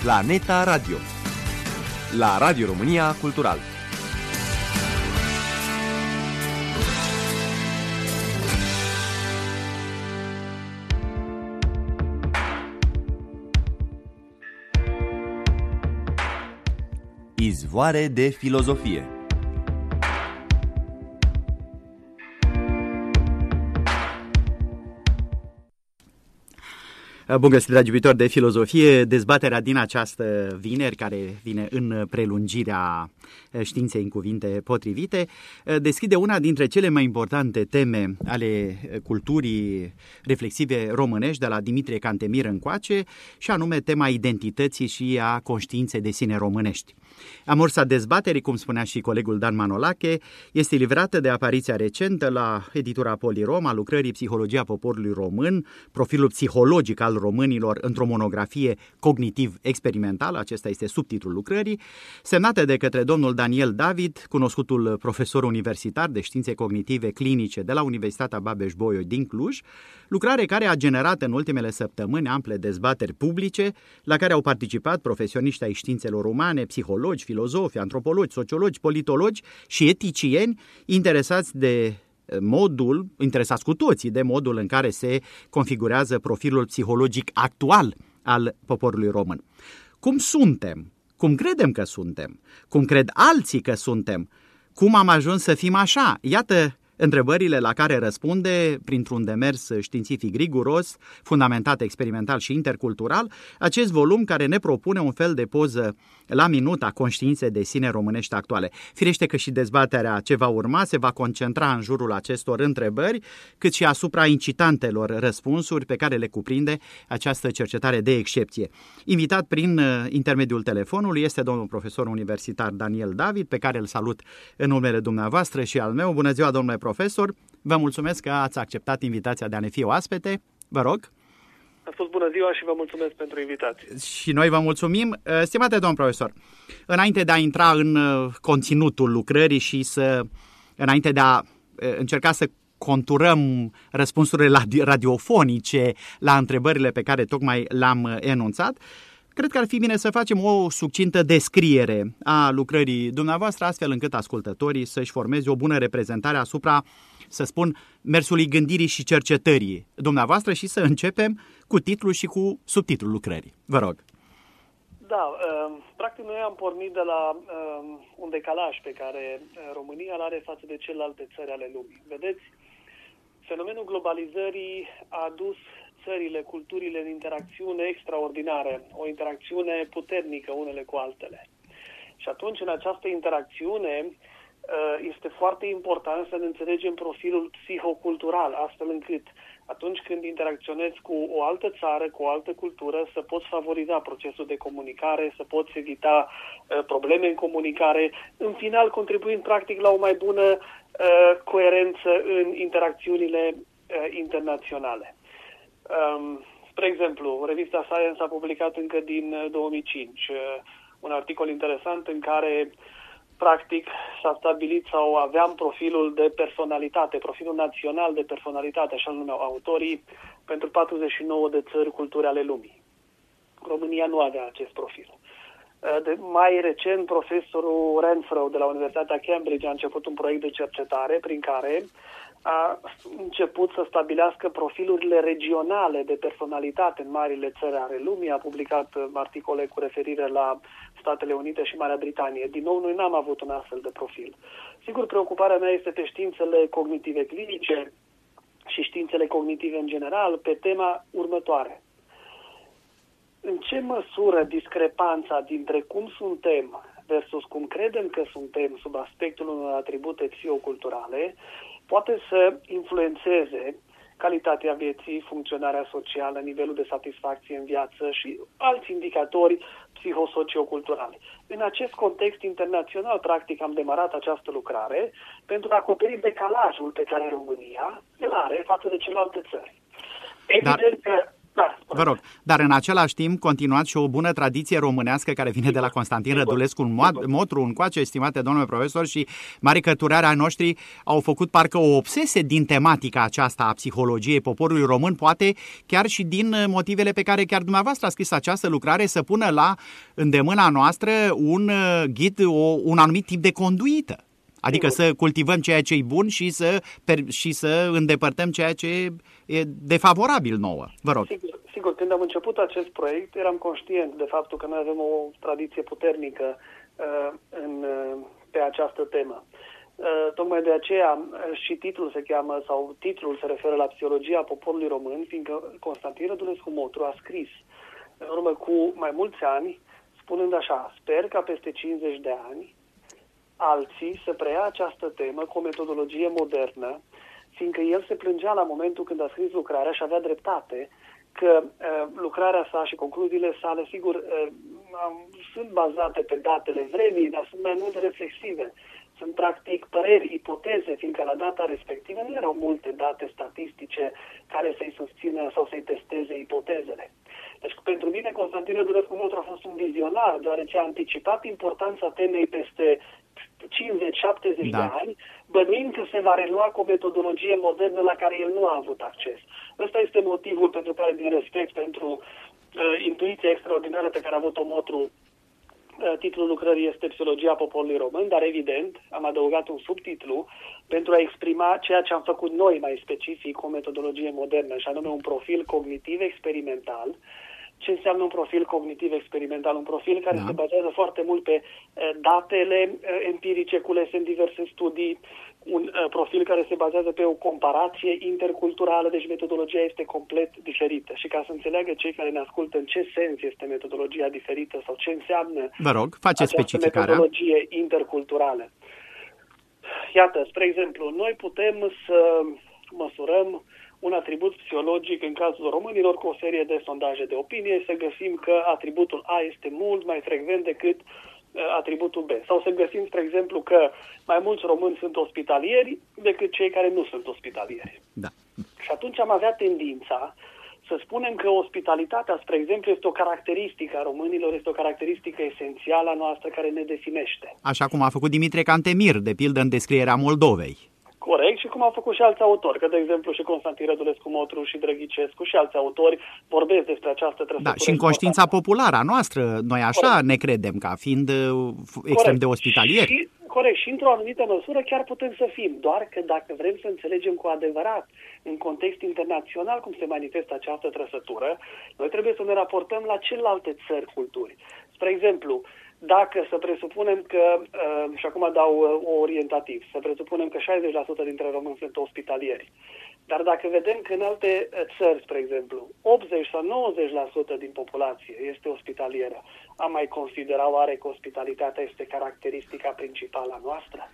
Planeta Radio. La Radio România Cultural. Izvoare de filozofie Bun găsit, dragi iubitori de filozofie! Dezbaterea din această vineri, care vine în prelungirea științei în cuvinte potrivite, deschide una dintre cele mai importante teme ale culturii reflexive românești de la Dimitrie Cantemir încoace, și anume tema identității și a conștiinței de sine românești. Amorsa dezbaterii, cum spunea și colegul Dan Manolache, este livrată de apariția recentă la editura Polirom a lucrării Psihologia poporului român, profilul psihologic al românilor într-o monografie cognitiv-experimentală, acesta este subtitlul lucrării, semnată de către domnul Daniel David, cunoscutul profesor universitar de științe cognitive clinice de la Universitatea Babeș-Bolyai din Cluj, lucrare care a generat în ultimele săptămâni ample dezbateri publice, la care au participat profesioniști ai științelor umane, psihologi, filozofi, antropologi, sociologi, politologi și eticieni interesați de modul, interesați cu toții de modul în care se configurează profilul psihologic actual al poporului român. Cum suntem? Cum credem că suntem? Cum cred alții că suntem? Cum am ajuns să fim așa? Iată întrebările la care răspunde, printr-un demers științific riguros, fundamentat experimental și intercultural, acest volum care ne propune un fel de poză la minut a conștiinței de sine românești actuale. Firește că și dezbaterea ce va urma se va concentra în jurul acestor întrebări, cât și asupra incitantelor răspunsuri pe care le cuprinde această cercetare de excepție. Invitat prin uh, intermediul telefonului este domnul profesor universitar Daniel David, pe care îl salut în numele dumneavoastră și al meu. Bună ziua, domnule profesor! Vă mulțumesc că ați acceptat invitația de a ne fi oaspete. Vă rog! A spus bună ziua și vă mulțumesc pentru invitație. Și noi vă mulțumim. Uh, stimate domn profesor, înainte de a intra în uh, conținutul lucrării și să, înainte de a uh, încerca să conturăm răspunsurile radiofonice la întrebările pe care tocmai le-am enunțat, cred că ar fi bine să facem o succintă descriere a lucrării dumneavoastră, astfel încât ascultătorii să-și formeze o bună reprezentare asupra să spun, mersului gândirii și cercetării dumneavoastră și să începem cu titlul și cu subtitlul lucrării. Vă rog. Da, uh, practic noi am pornit de la uh, un decalaj pe care uh, România îl are față de celelalte țări ale lumii. Vedeți, fenomenul globalizării a adus țările, culturile în interacțiune extraordinară, o interacțiune puternică unele cu altele. Și atunci, în această interacțiune, Uh, este foarte important să ne înțelegem profilul psihocultural, astfel încât atunci când interacționezi cu o altă țară, cu o altă cultură, să poți favoriza procesul de comunicare, să poți evita uh, probleme în comunicare, în final contribuind practic la o mai bună uh, coerență în interacțiunile uh, internaționale. Um, spre exemplu, revista Science a publicat încă din 2005 uh, uh, un articol interesant în care uh, practic s-a stabilit sau aveam profilul de personalitate, profilul național de personalitate, așa numeau autorii, pentru 49 de țări culturi ale lumii. România nu avea acest profil. De mai recent, profesorul Renfro de la Universitatea Cambridge a început un proiect de cercetare prin care a început să stabilească profilurile regionale de personalitate în marile țări ale lumii, a publicat uh, articole cu referire la Statele Unite și Marea Britanie. Din nou, noi n-am avut un astfel de profil. Sigur, preocuparea mea este pe științele cognitive clinice și științele cognitive în general pe tema următoare. În ce măsură discrepanța dintre cum suntem versus cum credem că suntem sub aspectul unor atribute psihoculturale poate să influențeze calitatea vieții, funcționarea socială, nivelul de satisfacție în viață și alți indicatori psihosocioculturali. În acest context internațional, practic, am demarat această lucrare pentru a acoperi decalajul pe care România îl are față de celelalte țări. Evident Dar... că Da, Vă rog, dar în același timp continuați și o bună tradiție românească care vine de la Constantin sigur, Rădulescu în Motru, în coace, estimate domnule profesor, și mari căturarea noștri au făcut parcă o obsese din tematica aceasta a psihologiei poporului român, poate chiar și din motivele pe care chiar dumneavoastră a scris această lucrare să pună la îndemâna noastră un uh, ghid, o, un anumit tip de conduită. Adică Sigur. să cultivăm ceea ce e bun și să, per, și să îndepărtăm ceea ce e defavorabil nouă. Vă rog. Sigur, sigur, când am început acest proiect, eram conștient de faptul că noi avem o tradiție puternică uh, în, uh, pe această temă. Uh, tocmai de aceea uh, și titlul se cheamă, sau titlul se referă la psihologia poporului român, fiindcă Constantin Rădulescu Motru a scris în urmă cu mai mulți ani, spunând așa, sper ca peste 50 de ani alții să preia această temă cu o metodologie modernă, fiindcă el se plângea la momentul când a scris lucrarea și avea dreptate că uh, lucrarea sa și concluziile sale, sigur, uh, sunt bazate pe datele vremii, dar sunt mai mult reflexive. Sunt practic păreri, ipoteze, fiindcă la data respectivă nu erau multe date statistice care să-i susțină sau să-i testeze ipotezele. Deci pentru mine Constantin Rădulescu Motru a fost un vizionar, deoarece a anticipat importanța temei peste 50-70 da. de ani, bănuind că se va relua cu o metodologie modernă la care el nu a avut acces. Ăsta este motivul pentru care, din respect pentru uh, intuiția extraordinară pe care a avut-o Motru, uh, titlul lucrării este Psihologia poporului român, dar evident am adăugat un subtitlu pentru a exprima ceea ce am făcut noi mai specific cu o metodologie modernă, și anume un profil cognitiv experimental, uh, ce înseamnă un profil cognitiv experimental, un profil care da. se bazează foarte mult pe uh, datele uh, empirice culese în diverse studii, un uh, profil care se bazează pe o comparație interculturală, deci metodologia este complet diferită. Și ca să înțeleagă cei care ne ascultă în ce sens este metodologia diferită sau ce înseamnă Vă rog, faceți specificarea. metodologie interculturală. Iată, spre exemplu, noi putem să măsurăm uh, un atribut psihologic în cazul românilor cu o serie de sondaje de opinie, să găsim că atributul A este mult mai frecvent decât uh, atributul B. Sau să găsim, spre exemplu, că mai mulți români sunt ospitalieri decât cei care nu sunt ospitalieri. Da. Și atunci am avea tendința să spunem că ospitalitatea, spre exemplu, este o caracteristică a românilor, este o caracteristică esențială a noastră care ne definește. Așa cum a făcut Dimitrie Cantemir, de pildă în descrierea Moldovei. Corect, și cum au făcut și alți autori, că de exemplu și Constantin Rădulescu Motru și Drăghicescu și alți autori vorbesc despre această trăsătură. Da, și în conștiința populară a noastră, noi așa corect. ne credem, ca fiind uh, extrem corect. de ospitalieri. Și, corect, și într-o anumită măsură chiar putem să fim, doar că dacă vrem să înțelegem cu adevărat în context internațional cum se manifestă această trăsătură, noi trebuie să ne raportăm la celelalte țări culturi. Spre exemplu, dacă să presupunem că, uh, și acum dau uh, o orientativ, să presupunem că 60% dintre români sunt ospitalieri, dar dacă vedem că în alte uh, țări, spre exemplu, 80 sau 90% din populație este ospitalieră, am mai considera oare că ospitalitatea este caracteristica principală a noastră?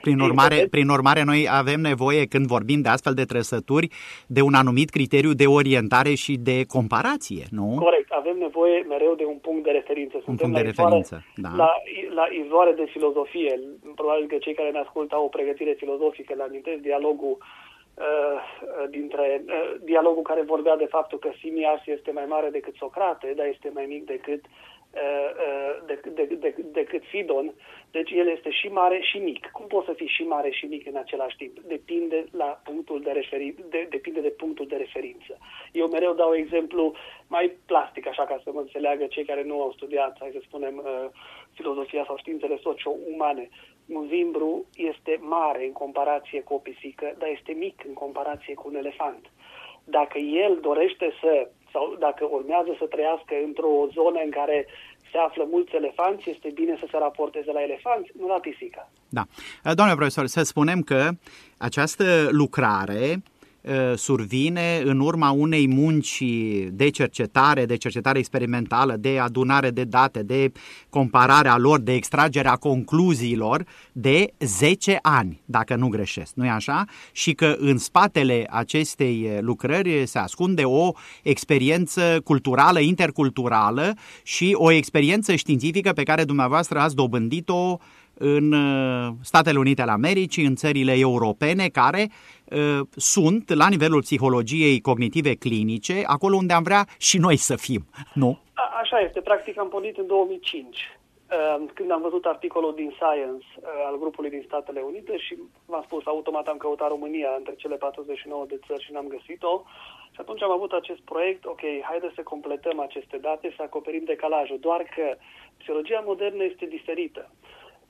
Prin urmare, prin urmare, noi avem nevoie, când vorbim de astfel de trăsături, de un anumit criteriu de orientare și de comparație, nu? Corect. Avem nevoie mereu de un punct de referință. Un Suntem punct de referință, da. La, la izoare de filozofie. Probabil că cei care ne ascultă au o pregătire filozofică, le amintesc dialogul uh, dintre uh, dialogul care vorbea de faptul că Simias este mai mare decât Socrate, dar este mai mic decât decât, de, de, decât Sidon, deci el este și mare și mic. Cum poți să fii și mare și mic în același timp? Depinde, la punctul de, referi, de, depinde de punctul de referință. Eu mereu dau exemplu mai plastic, așa ca să mă înțeleagă cei care nu au studiat, hai să spunem, uh, filozofia sau științele socio-umane. Un zimbru este mare în comparație cu o pisică, dar este mic în comparație cu un elefant. Dacă el dorește să sau dacă urmează să trăiască într-o zonă în care se află mulți elefanți, este bine să se raporteze la elefanți, nu la pisică. Da. Doamne profesor, să spunem că această lucrare Uh, survine în urma unei munci de cercetare, de cercetare experimentală, de adunare de date, de comparare a lor, de extragerea concluziilor de 10 ani, dacă nu greșesc, nu-i așa? Și că în spatele acestei lucrări se ascunde o experiență culturală, interculturală și o experiență științifică pe care dumneavoastră ați dobândit-o în Statele Unite ale Americii, în țările europene, care sunt la nivelul psihologiei cognitive clinice, acolo unde am vrea și noi să fim, nu? A, așa este. Practic am pornit în 2005 când am văzut articolul din Science al grupului din Statele Unite și v-am spus, automat am căutat România între cele 49 de țări și n-am găsit-o. Și atunci am avut acest proiect, ok, haide să completăm aceste date, să acoperim decalajul, doar că psihologia modernă este diferită.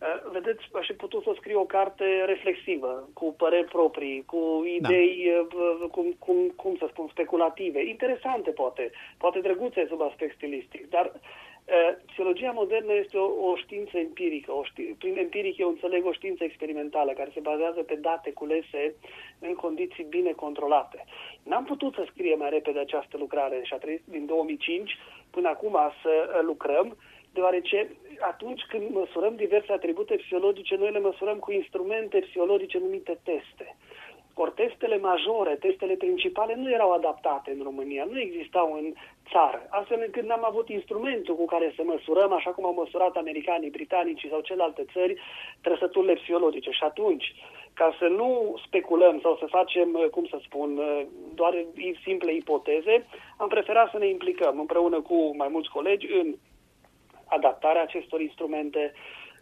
Uh, vedeți, aș fi putut să scriu o carte reflexivă, cu păreri proprii, cu idei, da. cum, cum, cum să spun, speculative, interesante poate, poate drăguțe sub aspect stilistic, dar uh, psihologia modernă este o, o știință empirică. O ști, prin empiric eu înțeleg o știință experimentală care se bazează pe date culese în condiții bine controlate. N-am putut să scrie mai repede această lucrare și a trebuit din 2005 până acum să lucrăm, deoarece atunci când măsurăm diverse atribute psihologice, noi le măsurăm cu instrumente psihologice numite teste. Ori testele majore, testele principale nu erau adaptate în România, nu existau în țară, astfel încât n-am avut instrumentul cu care să măsurăm, așa cum au măsurat americanii, britanicii sau celelalte țări, trăsăturile psihologice. Și atunci, ca să nu speculăm sau să facem, cum să spun, doar simple ipoteze, am preferat să ne implicăm împreună cu mai mulți colegi în adaptarea acestor instrumente,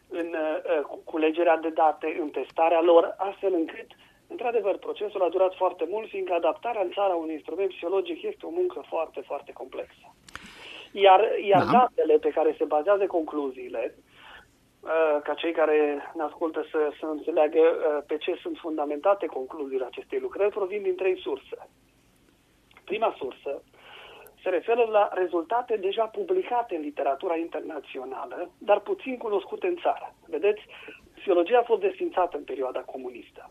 în uh, culegerea de date, în testarea lor, astfel încât, într-adevăr, procesul a durat foarte mult, fiindcă adaptarea în țara unui instrument psihologic este o muncă foarte, foarte complexă. Iar, iar da. datele pe care se bazează concluziile, uh, ca cei care ne ascultă să, să înțeleagă uh, pe ce sunt fundamentate concluziile acestei lucrări, provin din trei surse. Prima sursă se referă la rezultate deja publicate în literatura internațională, dar puțin cunoscute în țară. Vedeți, psihologia a fost desfințată în perioada comunistă.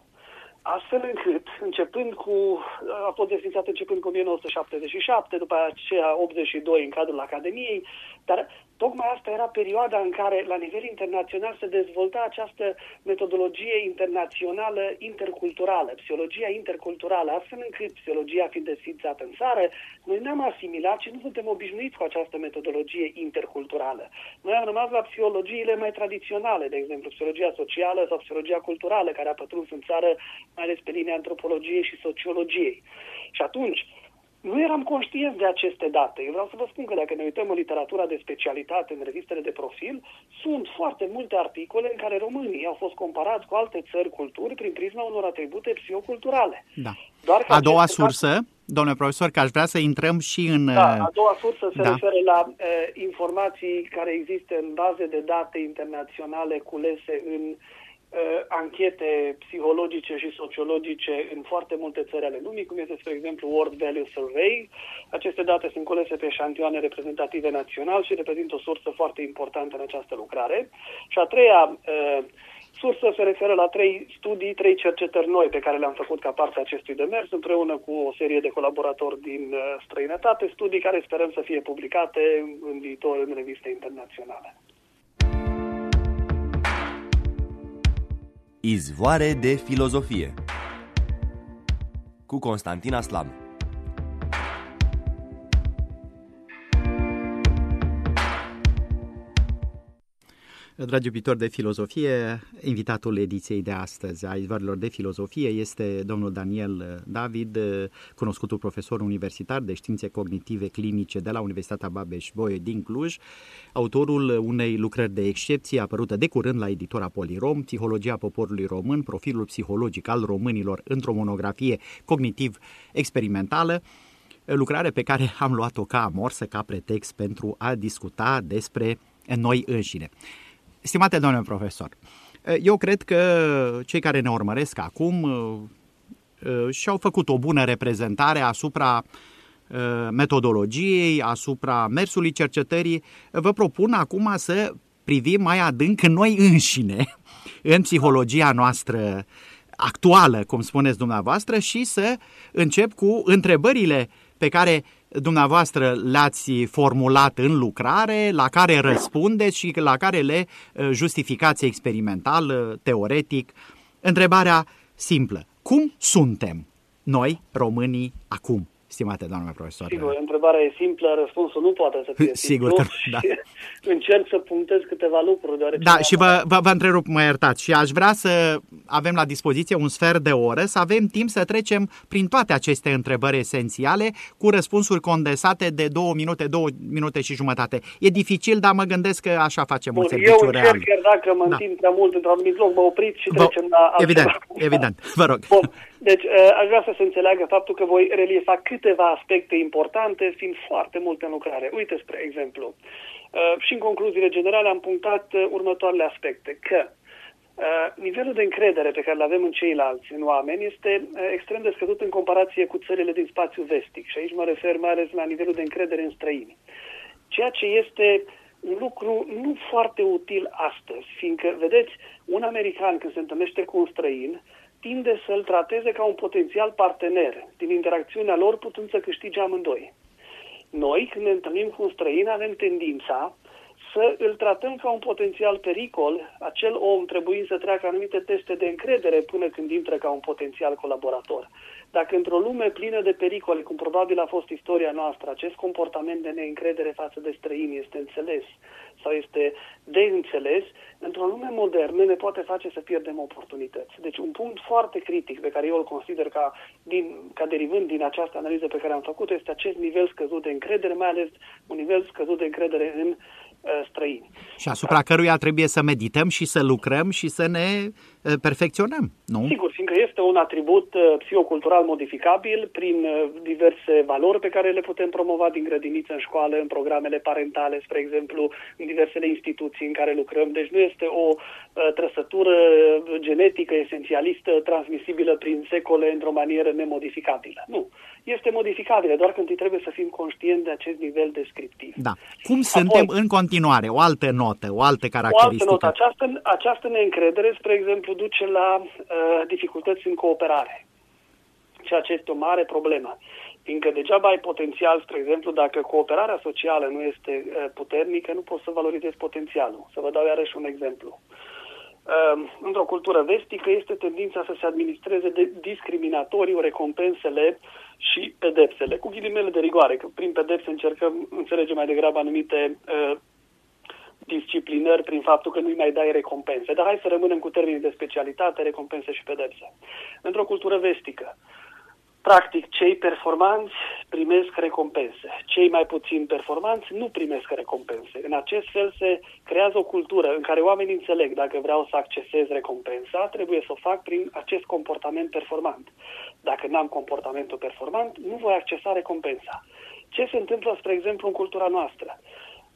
Astfel încât, începând cu, a fost desfințată începând cu 1977, după aceea 82 în cadrul Academiei, dar Tocmai asta era perioada în care, la nivel internațional, se dezvolta această metodologie internațională interculturală, psihologia interculturală, astfel încât psihologia fiind desfințată în țară, noi ne-am asimilat și nu suntem obișnuiți cu această metodologie interculturală. Noi am rămas la psihologiile mai tradiționale, de exemplu, psihologia socială sau psihologia culturală, care a pătruns în țară, mai ales pe linia antropologiei și sociologiei. Și atunci, nu eram conștient de aceste date. Eu vreau să vă spun că dacă ne uităm în literatura de specialitate, în revistele de profil, sunt foarte multe articole în care românii au fost comparați cu alte țări culturi prin prisma unor atribute psihoculturale. Da. Doar a doua sursă, dat... domnule profesor, că aș vrea să intrăm și în... Da, a doua sursă se da. referă la uh, informații care există în baze de date internaționale culese în uh, anchete psihologice și sociologice în foarte multe țări ale lumii, cum este, spre exemplu, World Value Survey. Aceste date sunt colese pe șantioane reprezentative național și reprezintă o sursă foarte importantă în această lucrare. Și a treia uh, sursă se referă la trei studii, trei cercetări noi pe care le-am făcut ca parte a acestui demers, împreună cu o serie de colaboratori din uh, străinătate, studii care sperăm să fie publicate în viitor în reviste internaționale. Izvoare de filozofie. Cu Constantin Aslam Dragi iubitori de filozofie, invitatul ediției de astăzi a izvoarelor de filozofie este domnul Daniel David, cunoscutul profesor universitar de științe cognitive clinice de la Universitatea Babeș-Bolyai din Cluj, autorul unei lucrări de excepție apărută de curând la editora Polirom, Psihologia poporului român, profilul psihologic al românilor într-o monografie cognitiv-experimentală, lucrare pe care am luat-o ca amorsă, ca pretext pentru a discuta despre noi înșine. Stimate domnule profesor, eu cred că cei care ne urmăresc acum uh, uh, și-au făcut o bună reprezentare asupra uh, metodologiei, asupra mersului cercetării. Vă propun acum să privim mai adânc noi înșine, în psihologia noastră actuală, cum spuneți dumneavoastră, și să încep cu întrebările pe care dumneavoastră le-ați formulat în lucrare, la care răspundeți și la care le uh, justificați experimental, uh, teoretic. Întrebarea simplă. Cum suntem noi, românii, acum? Stimate doamne profesor. Sigur, întrebarea e simplă, răspunsul nu poate să fie Sigur simplu. că, da. Încerc să punctez câteva lucruri, deoarece... Da, și vă, vă, vă întrerup, mă iertați, și aș vrea să avem la dispoziție un sfert de oră, să avem timp să trecem prin toate aceste întrebări esențiale cu răspunsuri condensate de două minute, două minute și jumătate. E dificil, dar mă gândesc că așa facem Bun, un serviciu eu încerc, real. chiar dacă mă Da. întind prea mult într-un anumit loc, mă opriți și Vă- trecem la altceva. Evident, evident, vă rog. Bun. Deci, uh, aș vrea să se înțeleagă faptul că voi reliefa câteva aspecte importante, fiind foarte multe în lucrare. Uite, spre exemplu, uh, și în concluziile generale am punctat uh, următoarele aspecte, că uh, nivelul de încredere pe care îl avem în ceilalți, în oameni, este uh, extrem de scăzut în comparație cu țările din spațiul vestic. Și aici mă refer mai ales la nivelul de încredere în străini. Ceea ce este un lucru nu foarte util astăzi, fiindcă, vedeți, un american când se întâlnește cu un străin, tinde să-l trateze ca un potențial partener, din interacțiunea lor putând să câștige amândoi. Noi, când ne întâlnim cu un străin, avem tendința să îl tratăm ca un potențial pericol, acel om trebuie să treacă anumite teste de încredere până când intră ca un potențial colaborator. Dacă într-o lume plină de pericole, cum probabil a fost istoria noastră, acest comportament de neîncredere față de străini este înțeles sau este de înțeles, într-o lume modernă ne poate face să pierdem oportunități. Deci un punct foarte critic pe care eu îl consider ca, din, ca derivând din această analiză pe care am făcut este acest nivel scăzut de încredere, mai ales un nivel scăzut de încredere în uh, străini. Și asupra căruia trebuie să medităm și să lucrăm și să ne uh, perfecționăm, nu? Sigur, fiindcă este un atribut uh, psihocultural modificabil prin uh, diverse valori pe care le putem promova din grădiniță în școală, în programele parentale, spre exemplu, în diversele instituții în care lucrăm. Deci nu este o uh, trăsătură genetică esențialistă transmisibilă prin secole într-o manieră nemodificabilă. Nu. Este modificabilă, doar când îi trebuie să fim conștienți de acest nivel descriptiv. Da. Cum suntem în continuare? O altă notă, o altă O altă caracteristică. notă. Această, această neîncredere, spre exemplu, duce la uh, dificultăți în cooperare, ceea ce este o mare problemă. Fiindcă degeaba ai potențial, spre exemplu, dacă cooperarea socială nu este uh, puternică, nu poți să valorizzezi potențialul. Să vă dau iarăși un exemplu. Uh, într-o cultură vestică este tendința să se administreze de discriminatoriu recompensele și pedepsele, cu ghilimele de rigoare, că prin pedepse încercăm înțelege mai degrabă anumite uh, disciplinări prin faptul că nu-i mai dai recompense. Dar hai să rămânem cu termenii de specialitate, recompense și pedepse. Într-o cultură vestică, practic, cei performanți primesc recompense. Cei mai puțin performanți nu primesc recompense. În acest fel se creează o cultură în care oamenii înțeleg dacă vreau să accesez recompensa, trebuie să o fac prin acest comportament performant. Dacă n-am comportamentul performant, nu voi accesa recompensa. Ce se întâmplă, spre exemplu, în cultura noastră?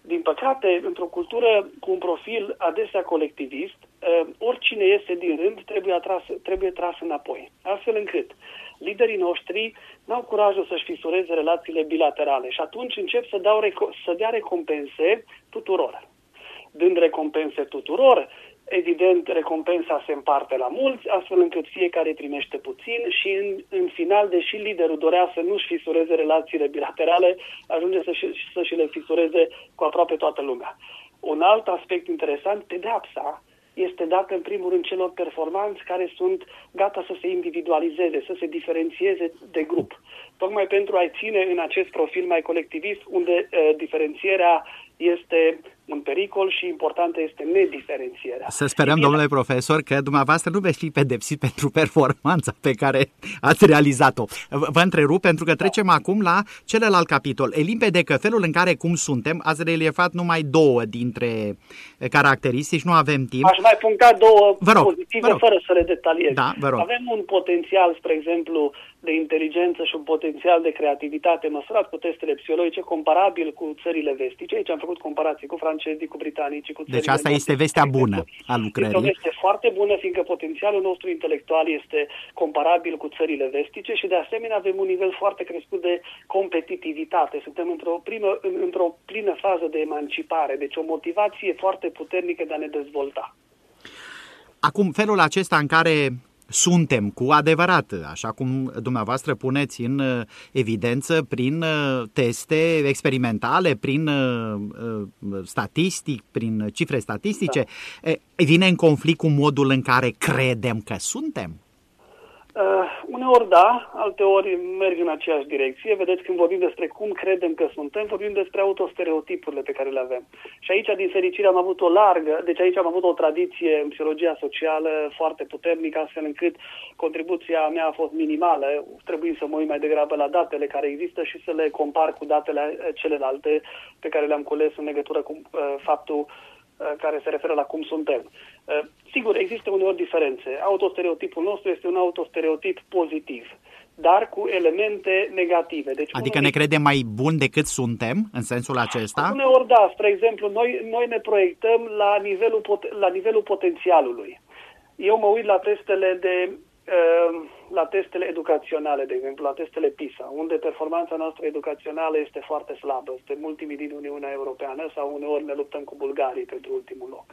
Din păcate, într-o cultură cu un profil adesea colectivist, uh, oricine iese din rând trebuie, atras, trebuie tras înapoi. Astfel încât liderii noștri n-au curajul să-și fisureze relațiile bilaterale și atunci încep să, dau reco- să dea recompense tuturor. Dând recompense tuturor, evident, recompensa se împarte la mulți, astfel încât fiecare primește puțin și, în, în final, deși liderul dorea să nu-și fisureze relațiile bilaterale, ajunge să-și, să și le fisureze cu aproape toată lumea. Un alt aspect interesant, pedepsa este dată în primul rând celor performanți care sunt gata să se individualizeze, să se diferențieze de grup. Tocmai pentru a-i ține în acest profil mai colectivist, unde uh, diferențierea este un pericol și importantă este nediferențierea. Să sperăm, domnule profesor, că dumneavoastră nu veți fi pedepsit pentru performanța pe care ați realizat-o. Vă întrerup pentru că trecem acum la celălalt capitol. E limpede că felul în care cum suntem, ați reliefat numai două dintre caracteristici, nu avem timp. Aș mai puncta două vă rog, pozitive vă rog. fără să le detaliez. Da, vă rog. Avem un potențial, spre exemplu, de inteligență și un potențial de creativitate măsurat cu testele psihologice comparabil cu țările vestice. Aici am făcut comparații cu francezii, cu britanicii, cu țările Deci asta este nordice, vestea de exemplu. bună a Este o lucrării. veste foarte bună, fiindcă potențialul nostru intelectual este comparabil cu țările vestice și de asemenea avem un nivel foarte crescut de competitivitate. Suntem într-o, primă, în- într-o plină fază de emancipare, deci o motivație foarte puternică de a ne dezvolta. Acum, felul acesta în care suntem cu adevărat, așa cum dumneavoastră puneți în uh, evidență, prin uh, teste experimentale, prin uh, uh, statistic, prin cifre statistice, e, vine în conflict cu modul în care credem că suntem? Uh, uneori da, alteori merg în aceeași direcție. Vedeți, când vorbim despre cum credem că suntem, vorbim despre autostereotipurile pe care le avem. Și aici, din fericire, am avut o largă, deci aici am avut o tradiție în psihologia socială foarte puternică, astfel încât contribuția mea a fost minimală. Trebuie să mă uit mai degrabă la datele care există și să le compar cu datele celelalte pe care le-am cules în legătură cu uh, faptul uh, care se referă la cum suntem. Uh, sigur, există uneori diferențe. Autostereotipul nostru este un autostereotip pozitiv, dar cu elemente negative. Deci adică ne credem mai bun decât suntem, în sensul acesta? Uneori da. Spre exemplu, noi, noi ne proiectăm la nivelul, pot, la nivelul potențialului. Eu mă uit la testele de uh, la testele educaționale, de exemplu, la testele PISA, unde performanța noastră educațională este foarte slabă. Suntem ultimii din Uniunea Europeană sau uneori ne luptăm cu bulgarii pentru ultimul loc.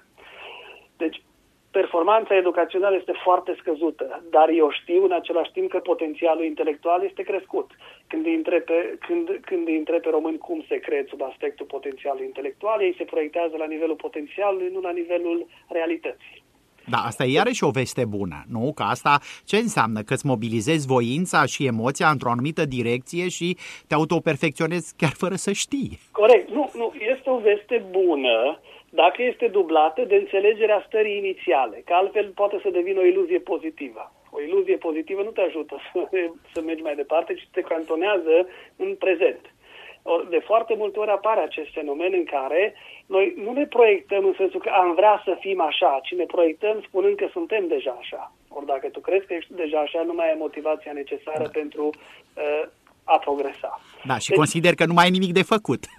Deci, performanța educațională este foarte scăzută, dar eu știu în același timp că potențialul intelectual este crescut. Când îi întreb pe, când, când îi întreb pe români cum se cred sub aspectul potențialului intelectual, ei se proiectează la nivelul potențialului, nu la nivelul realității. Da, asta e iarăși o veste bună, nu? Că asta ce înseamnă? Că îți mobilizezi voința și emoția într-o anumită direcție și te autoperfecționezi chiar fără să știi. Corect. Nu, nu, este o veste bună dacă este dublată de înțelegerea stării inițiale, că altfel poate să devină o iluzie pozitivă. O iluzie pozitivă nu te ajută să, să mergi mai departe, ci te cantonează în prezent. De foarte multe ori apare acest fenomen în care noi nu ne proiectăm în sensul că am vrea să fim așa, ci ne proiectăm spunând că suntem deja așa. Ori dacă tu crezi că ești deja așa, nu mai ai motivația necesară da. pentru uh, a progresa. Da, și deci, consider că nu mai ai nimic de făcut.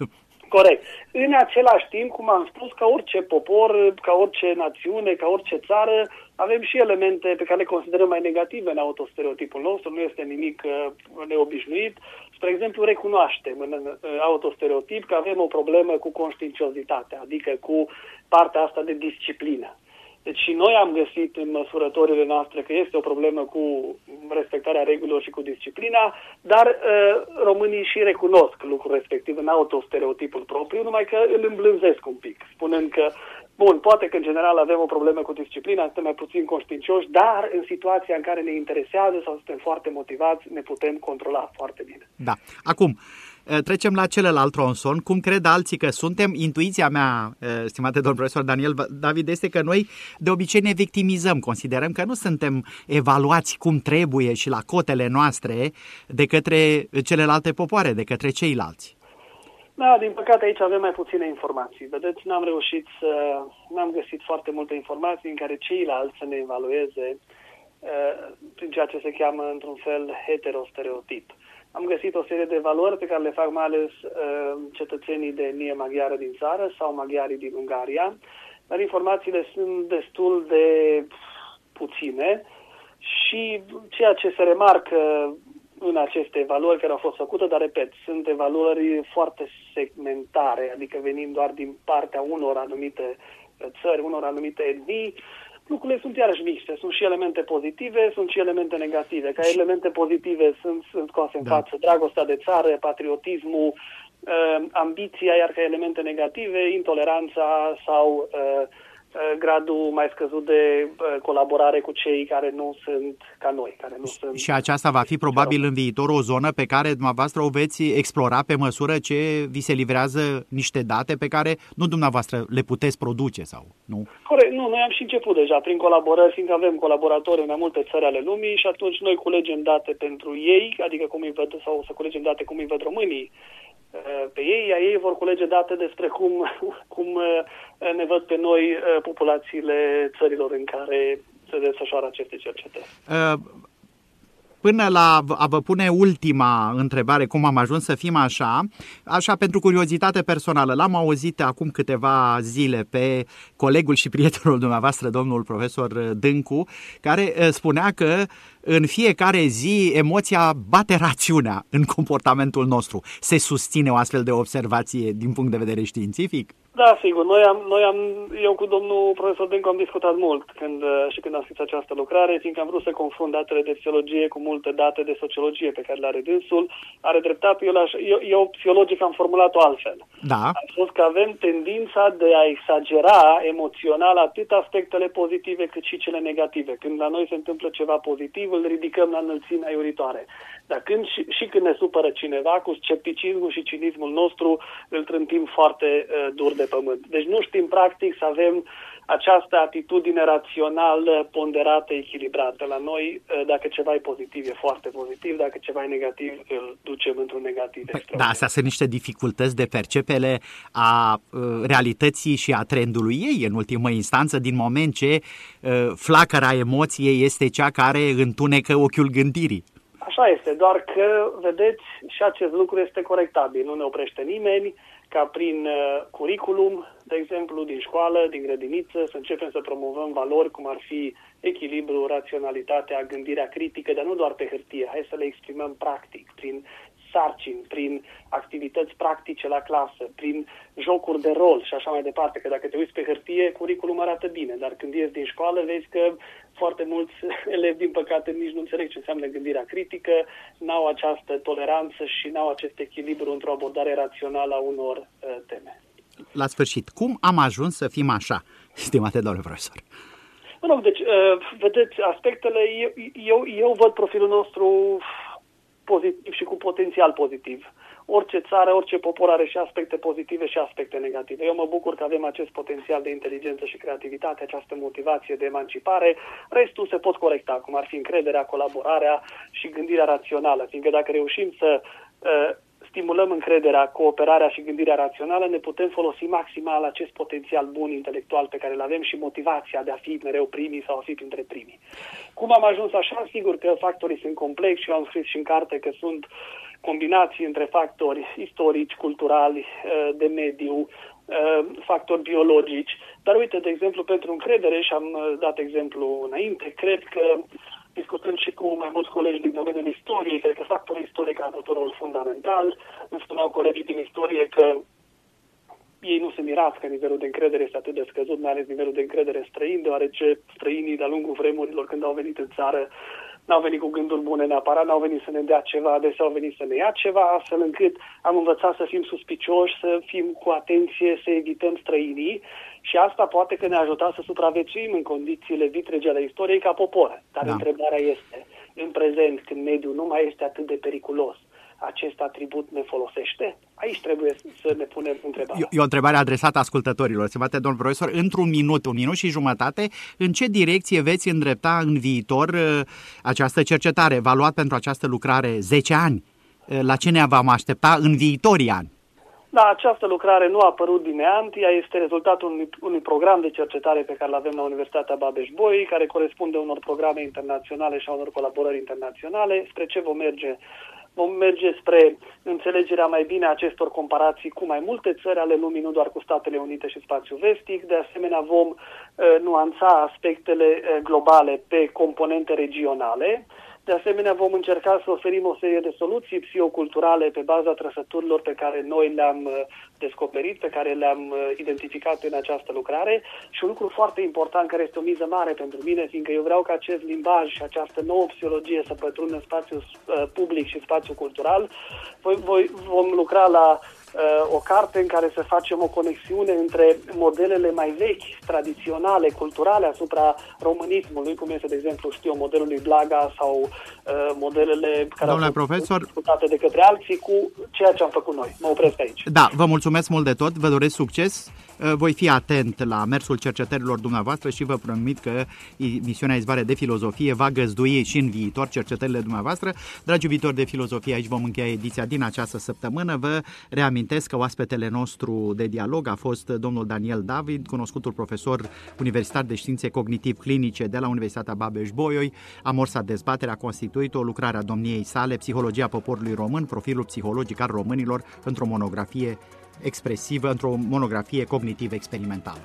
Corect. În același timp, cum am spus, ca orice popor, ca orice națiune, ca orice țară, avem și elemente pe care le considerăm mai negative în autostereotipul nostru, nu este nimic uh, neobișnuit. Spre exemplu, recunoaștem în autostereotip că avem o problemă cu conștiinciozitatea, adică cu partea asta de disciplină. Deci și noi am găsit în măsurătorile noastre că este o problemă cu respectarea regulilor și cu disciplina, dar uh, românii și recunosc lucrul respectiv în autostereotipul propriu, numai că îl îmblânzesc un pic, spunând că Bun, poate că în general avem o problemă cu disciplina, suntem mai puțin conștiincioși, dar în situația în care ne interesează sau suntem foarte motivați, ne putem controla foarte bine. Da. Acum, Eh, trecem la celălalt tronson. Cum cred alții că suntem? Intuiția mea, eh, stimate domn profesor Daniel David, este că noi de obicei ne victimizăm. Considerăm că nu suntem evaluați cum trebuie și la cotele noastre de către celelalte popoare, de către ceilalți. Da, din păcate aici avem mai puține informații. Vedeți, n-am reușit să... n-am găsit foarte multe informații în care ceilalți să ne evalueze uh, prin ceea ce se cheamă, într-un fel, heterostereotip. Am găsit o serie de valori pe care le fac mai ales uh, cetățenii de etnie maghiară din țară sau maghiarii din Ungaria, dar informațiile sunt destul de puține și ceea ce se remarcă în aceste evaluări care au fost făcute, dar repet, sunt evaluări foarte segmentare, adică venind doar din partea unor anumite țări, unor anumite etnii, lucrurile sunt iarăși mixte. Sunt și elemente pozitive, sunt și elemente negative. Ca elemente pozitive sunt, sunt scoase în da. față dragostea de țară, patriotismul, uh, ambiția, iar ca elemente negative, intoleranța sau uh, Uh, gradul mai scăzut de uh, colaborare cu cei care nu sunt ca noi. Care nu sunt și aceasta va fi probabil în viitor o zonă pe care dumneavoastră o veți explora pe măsură ce vi se livrează niște date pe care nu dumneavoastră le puteți produce sau nu? Corect, nu, noi am și început deja prin colaborări, fiindcă avem colaboratori în mai multe țări ale lumii și atunci noi culegem date pentru ei, adică cum îi văd, sau să culegem date cum îi văd românii uh, pe ei, iar ei vor culege date despre cum, cum ne văd pe noi uh, populațiile țărilor în care se desfășoară aceste cercetări. Uh, până la a vă pune ultima întrebare, cum am ajuns să fim așa, așa pentru curiozitate personală, l-am auzit acum câteva zile pe colegul și prietenul dumneavoastră, domnul profesor Dâncu, care uh, spunea că în fiecare zi emoția bate rațiunea în comportamentul nostru. Se susține o astfel de observație din punct de vedere științific? Da, sigur. Noi am, noi am, eu cu domnul profesor Dencu am discutat mult când, uh, și când am scris această lucrare, fiindcă am vrut să confrunt datele de psihologie cu multe date de sociologie pe care le are dânsul. Are dreptate, eu, eu, eu psihologic am formulat-o altfel. Da. A spus că avem tendința de a exagera emoțional atât aspectele pozitive cât și cele negative. Când la noi se întâmplă ceva pozitiv, îl ridicăm la înălțimea iuritoare. Dar când și, și când ne supără cineva, cu scepticismul și cinismul nostru, îl trântim foarte uh, dur de pământ. Deci nu știm practic să avem această atitudine rațională, ponderată, echilibrată. La noi, uh, dacă ceva e pozitiv, e foarte pozitiv, dacă ceva e negativ, îl ducem într-un negativ. Păi, da, astea sunt niște dificultăți de percepere a uh, realității și a trendului ei, în ultimă instanță, din moment ce uh, flacăra emoției este cea care întunecă ochiul gândirii. Așa este, doar că, vedeți, și acest lucru este corectabil. Nu ne oprește nimeni ca prin uh, curriculum, de exemplu, din școală, din grădiniță, să începem să promovăm valori cum ar fi echilibru, raționalitatea, gândirea critică, dar nu doar pe hârtie. Hai să le exprimăm practic, prin sarcini, prin activități practice la clasă, prin jocuri de rol și așa mai departe. Că dacă te uiți pe hârtie, curriculum arată bine, dar când ies din școală vezi că foarte mulți elevi, din păcate, nici nu înțeleg ce înseamnă gândirea critică, n-au această toleranță și n-au acest echilibru într-o abordare rațională a unor uh, teme. La sfârșit, cum am ajuns să fim așa, stimate domnule profesor? Mă rog, deci, uh, vedeți, aspectele, eu, eu, eu văd profilul nostru pozitiv și cu potențial pozitiv. Orice țară, orice popor are și aspecte pozitive și aspecte negative. Eu mă bucur că avem acest potențial de inteligență și creativitate, această motivație de emancipare. Restul se pot corecta, cum ar fi încrederea, colaborarea și gândirea rațională, fiindcă dacă reușim să uh, stimulăm încrederea, cooperarea și gândirea rațională, ne putem folosi maximal acest potențial bun intelectual pe care îl avem și motivația de a fi mereu primii sau a fi printre primii. Cum am ajuns așa? Sigur că factorii sunt complexi și eu am scris și în carte că sunt combinații între factori istorici, culturali, uh, de mediu, uh, factori biologici. Dar uite, de exemplu, pentru încredere, și am uh, dat exemplu înainte, cred că discutând și cu mai mulți colegi din domeniul istoriei, cred că factorul istoric a avut un rol fundamental. Îmi spuneau colegii din istorie că ei nu se mirați că nivelul de încredere este atât de scăzut, mai ales nivelul de încredere străin, deoarece străinii de-a lungul vremurilor când au venit în țară n-au venit cu gânduri bune neapărat, n-au venit să ne dea ceva, adesea au venit să ne ia ceva, astfel încât am învățat să fim suspicioși, să fim cu atenție, să evităm străinii și asta poate că ne-a ajutat să supraviețuim în condițiile vitrege ale istoriei ca popor. Dar da. întrebarea este, în prezent, când mediul nu mai este atât de periculos, acest atribut ne folosește? Aici trebuie să ne punem întrebarea. E o întrebare adresată ascultătorilor. Se bate, domnul profesor, într-un minut, un minut și jumătate, în ce direcție veți îndrepta în viitor uh, această cercetare? V-a luat pentru această lucrare 10 ani? Uh, la ce ne vom aștepta în viitorii ani? Da, această lucrare nu a apărut din neant, ea este rezultatul unui, unui program de cercetare pe care îl avem la Universitatea Babeș-Bolyai, care corespunde unor programe internaționale și a unor colaborări internaționale. Spre ce vom merge? Vom merge spre înțelegerea mai bine a acestor comparații cu mai multe țări ale lumii, nu doar cu Statele Unite și spațiul vestic. De asemenea, vom uh, nuanța aspectele uh, globale pe componente regionale. Uh, de asemenea, vom încerca să oferim o serie de soluții psihoculturale pe baza trăsăturilor pe care noi le-am uh, descoperit, pe care le-am uh, identificat în această lucrare și un lucru foarte important care este o miză mare pentru mine, fiindcă eu vreau ca acest limbaj și această nouă psihologie să pătrundă în spațiul uh, public și spațiul cultural. Voi, voi, vom lucra la Uh, o carte în care să facem o conexiune între modelele mai vechi, tradiționale, culturale asupra românismului, cum este, de exemplu, știu, modelul lui Blaga sau uh, modelele care Domnule au fost discutate de către alții cu ceea ce am făcut noi. Mă opresc aici. Da, vă mulțumesc mult de tot, vă doresc succes. Uh, voi fi atent la mersul cercetărilor dumneavoastră și vă promit că misiunea Izvare de Filozofie va găzdui și în viitor cercetările dumneavoastră. Dragi viitori de filozofie, aici vom încheia ediția din această săptămână. Vă reamintesc că oaspetele nostru de dialog a fost domnul Daniel David, cunoscutul profesor universitar de științe cognitiv-clinice de la Universitatea Babeș-Bolyai. Amorsa dezbaterea a constituit o lucrare a domniei sale, Psihologia poporului român, profilul psihologic al românilor, într-o monografie expresivă într-o monografie cognitiv experimentală.